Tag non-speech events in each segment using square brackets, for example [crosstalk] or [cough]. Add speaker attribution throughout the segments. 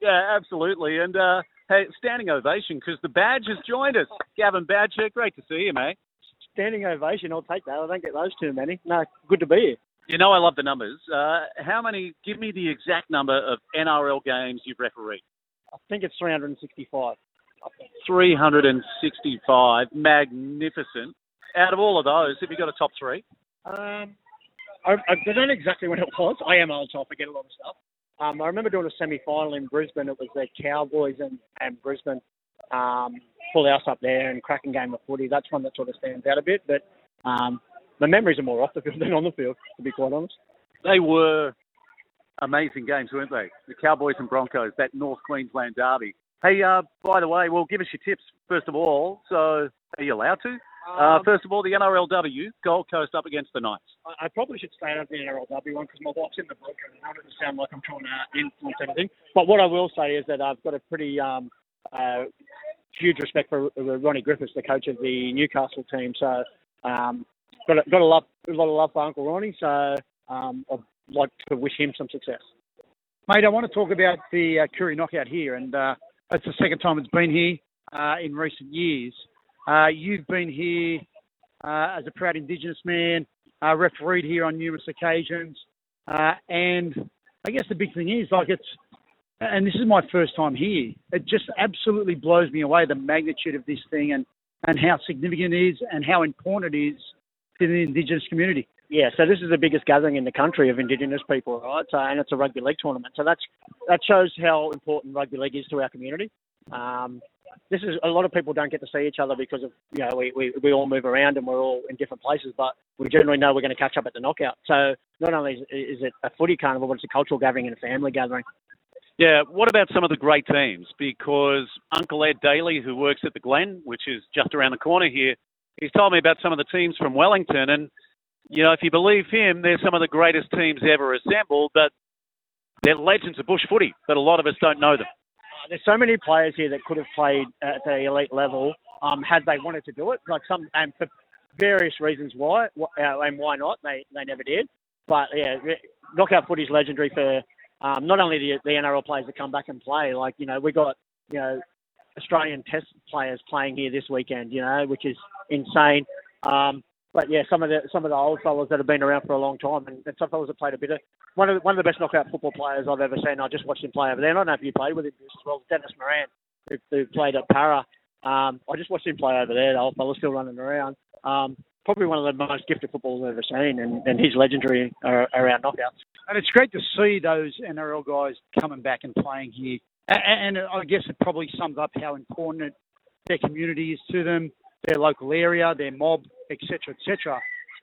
Speaker 1: Yeah, absolutely. And uh, hey, standing ovation because the badge has joined us. Gavin Badger, great to see you, mate.
Speaker 2: Standing ovation, I'll take that. I don't get those too many. No, good to be here.
Speaker 1: You know I love the numbers. Uh, how many? Give me the exact number of NRL games you've refereed.
Speaker 2: I think it's 365.
Speaker 1: 365. Magnificent. Out of all of those, have you got a top three?
Speaker 2: Um, I, I don't know exactly when it was. I am old, so I forget a lot of stuff. Um, I remember doing a semi-final in Brisbane. It was the Cowboys and, and Brisbane. Um, full house up there and cracking game of footy. That's one that sort of stands out a bit. But um, the memories are more off the field [laughs] than on the field, to be quite honest.
Speaker 1: They were amazing games, weren't they? The Cowboys and Broncos, that North Queensland derby. Hey, uh, by the way, well, give us your tips first of all. So, are you allowed to? Uh,
Speaker 2: Um,
Speaker 1: first of all, the NRLW, Gold Coast up against the Knights.
Speaker 2: I, I probably should stay out of the NRLW one because my wife's in the book and I don't want it to sound like I'm trying to influence anything. But what I will say is that I've got a pretty um, uh, huge respect for uh, Ronnie Griffiths, the coach of the Newcastle team. So um, got a, got a love, a lot of love for Uncle Ronnie. So um, I'd like to wish him some success.
Speaker 3: Mate, I want to talk about the uh, Koori knockout here, and uh, it's the second time it's been here uh, in recent years. Uh, you've been here uh, as a proud Indigenous man, uh, refereed here on numerous occasions, uh, and I guess the big thing is like it's, and this is my first time here. It just absolutely blows me away the magnitude of this thing and and how significant it is and how important it is to the Indigenous community.
Speaker 2: Yeah, so this is the biggest gathering in the country of Indigenous people, right? So, and it's a rugby league tournament. So that's that shows how important rugby league is to our community. Um, this is a lot of people don't get to see each other because of you know we, we, we all move around and we're all in different places, but we generally know we're going to catch up at the knockout. So not only is, is it a footy carnival, but it's a cultural gathering and a family gathering.
Speaker 1: Yeah, what about some of the great teams? Because Uncle Ed Daly, who works at the Glen, which is just around the corner here, he's told me about some of the teams from Wellington. And, you know, if you believe him, they're some of the greatest teams ever assembled, but they're legends of bush footy, but a lot of us don't know them.
Speaker 2: There's so many players here that could have played at the elite level um, had they wanted to do it. Like some, and for various reasons why, uh, and why not, they they never did. But yeah, knockout footy is legendary for um, not only the the NRL players that come back and play. Like you know, we got you know Australian Test players playing here this weekend. You know, which is insane. Um, but yeah, some of the some of the old fellas that have been around for a long time, and, and some fellas that played a bit of one of the, one of the best knockout football players I've ever seen. I just watched him play over there. And I don't know if you played with him as well, Dennis Moran, who, who played at Parra. Um, I just watched him play over there. The old fella's still running around. Um, probably one of the most gifted footballers I've ever seen, and, and he's legendary uh, around knockouts.
Speaker 3: And it's great to see those NRL guys coming back and playing here. A- And I guess it probably sums up how important their community is to them, their local area, their mob, etc., etc.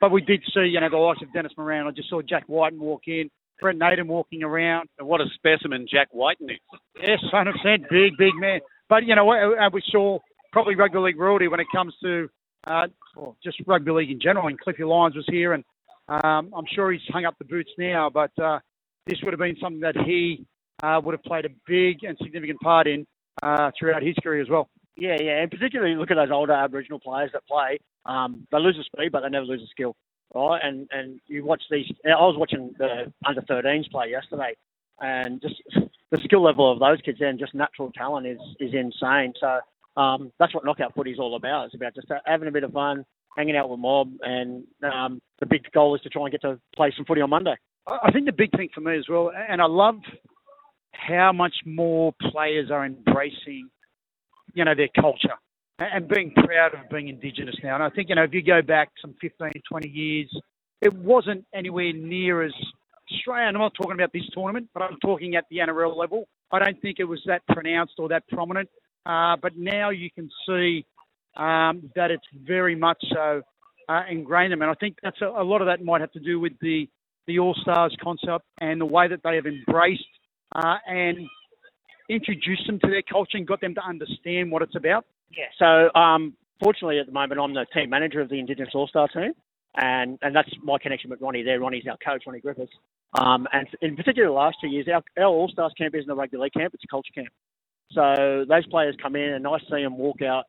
Speaker 3: But we did see, you know, the likes of Dennis Moran. I just saw Jack Wighton walk in, Brent Naden walking around.
Speaker 1: And what a specimen Jack Wighton is.
Speaker 3: Yes, 100%, big, big man. But, you know, we, uh, we saw probably rugby league royalty when it comes to uh, well, just rugby league in general. And Cliffy Lyons was here, and um, I'm sure he's hung up the boots now, but uh, this would have been something that he uh, would have played a big and significant part in uh, throughout his career as well.
Speaker 2: Yeah, yeah, and particularly look at those older Aboriginal players that play. Um, they lose the speed, but they never lose the skill, right? And and you watch these. I was watching the under 13s play yesterday, and just [laughs] the skill level of those kids and just natural talent is is insane. So um, that's what knockout footy is all about. It's about just having a bit of fun, hanging out with mob, and um, the big goal is to try and get to play some footy on Monday.
Speaker 3: I I think the big thing for me as well, and I love how much more players are embracing, you know, their culture and being proud of being Indigenous now. And I think, you know, if you go back some 15, 20 years, it wasn't anywhere near as Australia. I'm not talking about this tournament, but I'm talking at the NRL level. I don't think it was that pronounced or that prominent. Uh, but now you can see um, that it's very much so uh, ingrained in them. And I think that's a, a lot of that might have to do with the the All Stars concept and the way that they have embraced uh, and introduced them to their culture and got them to understand what it's about?
Speaker 2: Yeah. So, um, fortunately, at the moment, I'm the team manager of the Indigenous All Star team, and and that's my connection with Ronnie there. Ronnie's our coach, Ronnie Griffiths. Um, and in particular, the last two years, our, our All Stars camp isn't a rugby league camp; it's a culture camp. So those players come in, and I see them walk out,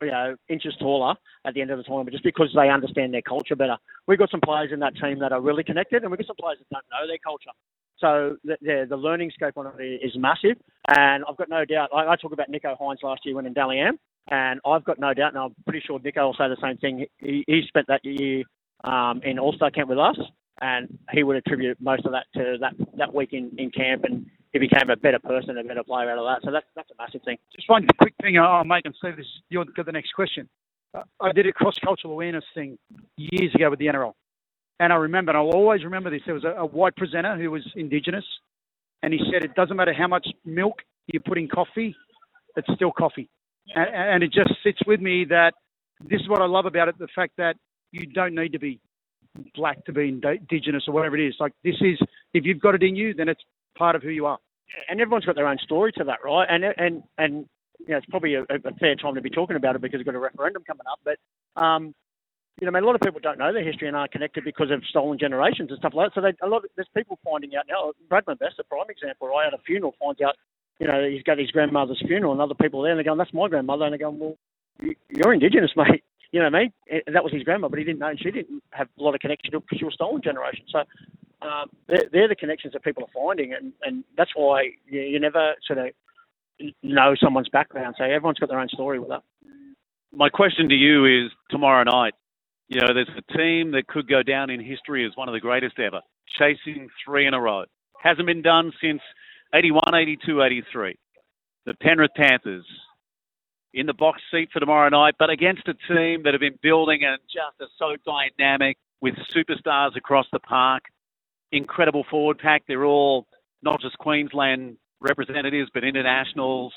Speaker 2: you know, inches taller at the end of the tournament, just because they understand their culture better. We've got some players in that team that are really connected, and we've got some players that don't know their culture. So the, the, the learning scope on it is massive, and I've got no doubt. I, I talk about Nicho Hynes last year when in Dally M, and I've got no doubt, and I'm pretty sure Nicho will say the same thing. He, he spent that year um, in All Star camp with us, and he would attribute most of that to that that week in, in camp, and he became a better person, a better player out of that. So that's that's a massive thing.
Speaker 3: Just one quick thing I'll make and see this. You'll get the next question. Uh, I did a cross cultural awareness thing years ago with the NRL. And I remember, and I'll always remember this, there was a, a white presenter who was Indigenous, and he said, it doesn't matter how much milk you put in coffee, it's still coffee. And, and it just sits with me that this is what I love about it, the fact that you don't need to be black to be Indigenous or whatever it is. Like this is, if you've got it in you, then it's part of who you are.
Speaker 2: And everyone's got their own story to that, right? And and and you know, it's probably a, a fair time to be talking about it because we've got a referendum coming up. But um, you know, I mean, a lot of people don't know their history and aren't connected because of stolen generations and stuff like that. So they, a lot of, there's people finding out now. Bradman Best, a prime example, I At a funeral, finds out, you know, he's got his grandmother's funeral, and other people there, and they're going, "That's my grandmother," and they're going, "Well, you're Indigenous, [laughs] mate." You know what I mean? And that was his grandma, but he didn't know, and she didn't have a lot of connection to because she was stolen generation. So um, they're, they're, the connections that people are finding, and, and that's why you, you never sort of know someone's background. So everyone's got their own story with that.
Speaker 1: My question to you is tomorrow night, you know, there's a team that could go down in history as one of the greatest ever, chasing three in a row. Hasn't been done since 81, 82, 83. The Penrith Panthers in the box seat for tomorrow night, but against a team that have been building and just are so dynamic with superstars across the park. Incredible forward pack. They're all not just Queensland representatives, but internationals,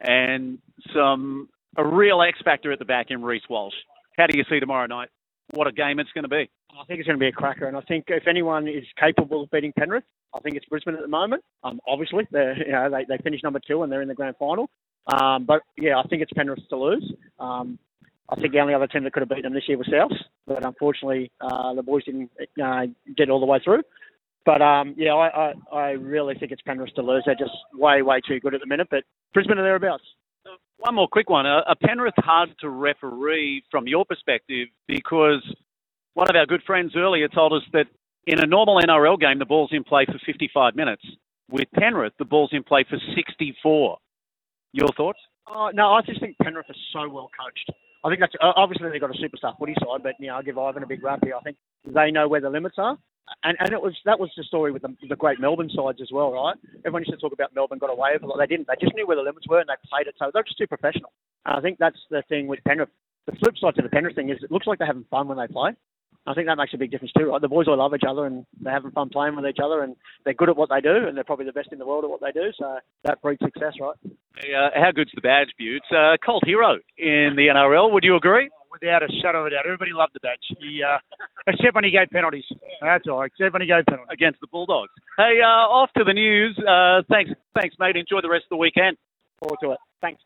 Speaker 1: and some a real X factor at the back in Reece Walsh. How do you see tomorrow night? What a game it's going to be.
Speaker 2: I think it's going to be a cracker, and I think if anyone is capable of beating Penrith, I think it's Brisbane at the moment. Um, obviously, they you know they they finished number two and they're in the grand final. Um, but yeah, I think it's Penrith to lose. Um, I think the only other team that could have beaten them this year was South, but unfortunately uh, the boys didn't uh, get all the way through. But um, yeah, I, I, I really think it's Penrith to lose. They're just way way too good at the minute. But Brisbane are thereabouts.
Speaker 1: One more quick one. Are Penrith hard to referee from your perspective? Because one of our good friends earlier told us that in a normal NRL game, the ball's in play for 55 minutes. With Penrith, the ball's in play for 64. Your thoughts?
Speaker 2: Uh, no, I just think Penrith are so well coached. I think that's uh, obviously they've got a superstar footy side, but you know, I'll give Ivan a big rap here. I think they know where the limits are, and and it was that was the story with the, the great Melbourne sides as well, right? Everyone used to talk about Melbourne got away with it. They didn't. They just knew where the limits were and they played it. So they're just too professional. And I think that's the thing with Penrith. The flip side to the Penrith thing is it looks like they're having fun when they play. I think that makes a big difference too, right? The boys all love each other and they're having fun playing with each other and they're good at what they do and they're probably the best in the world at what they do. So that breeds success, right?
Speaker 1: Uh, how good's the badge, Buttes? Uh, cult hero in the NRL. Would you agree?
Speaker 3: Without a shadow of a doubt. Everybody loved the badge. He, uh, except when he gave penalties. That's all. Except when he gave penalties
Speaker 1: against the Bulldogs. Hey, uh, off to the news. Uh, thanks, thanks, mate. Enjoy the rest of the weekend.
Speaker 2: Forward to it. Thanks.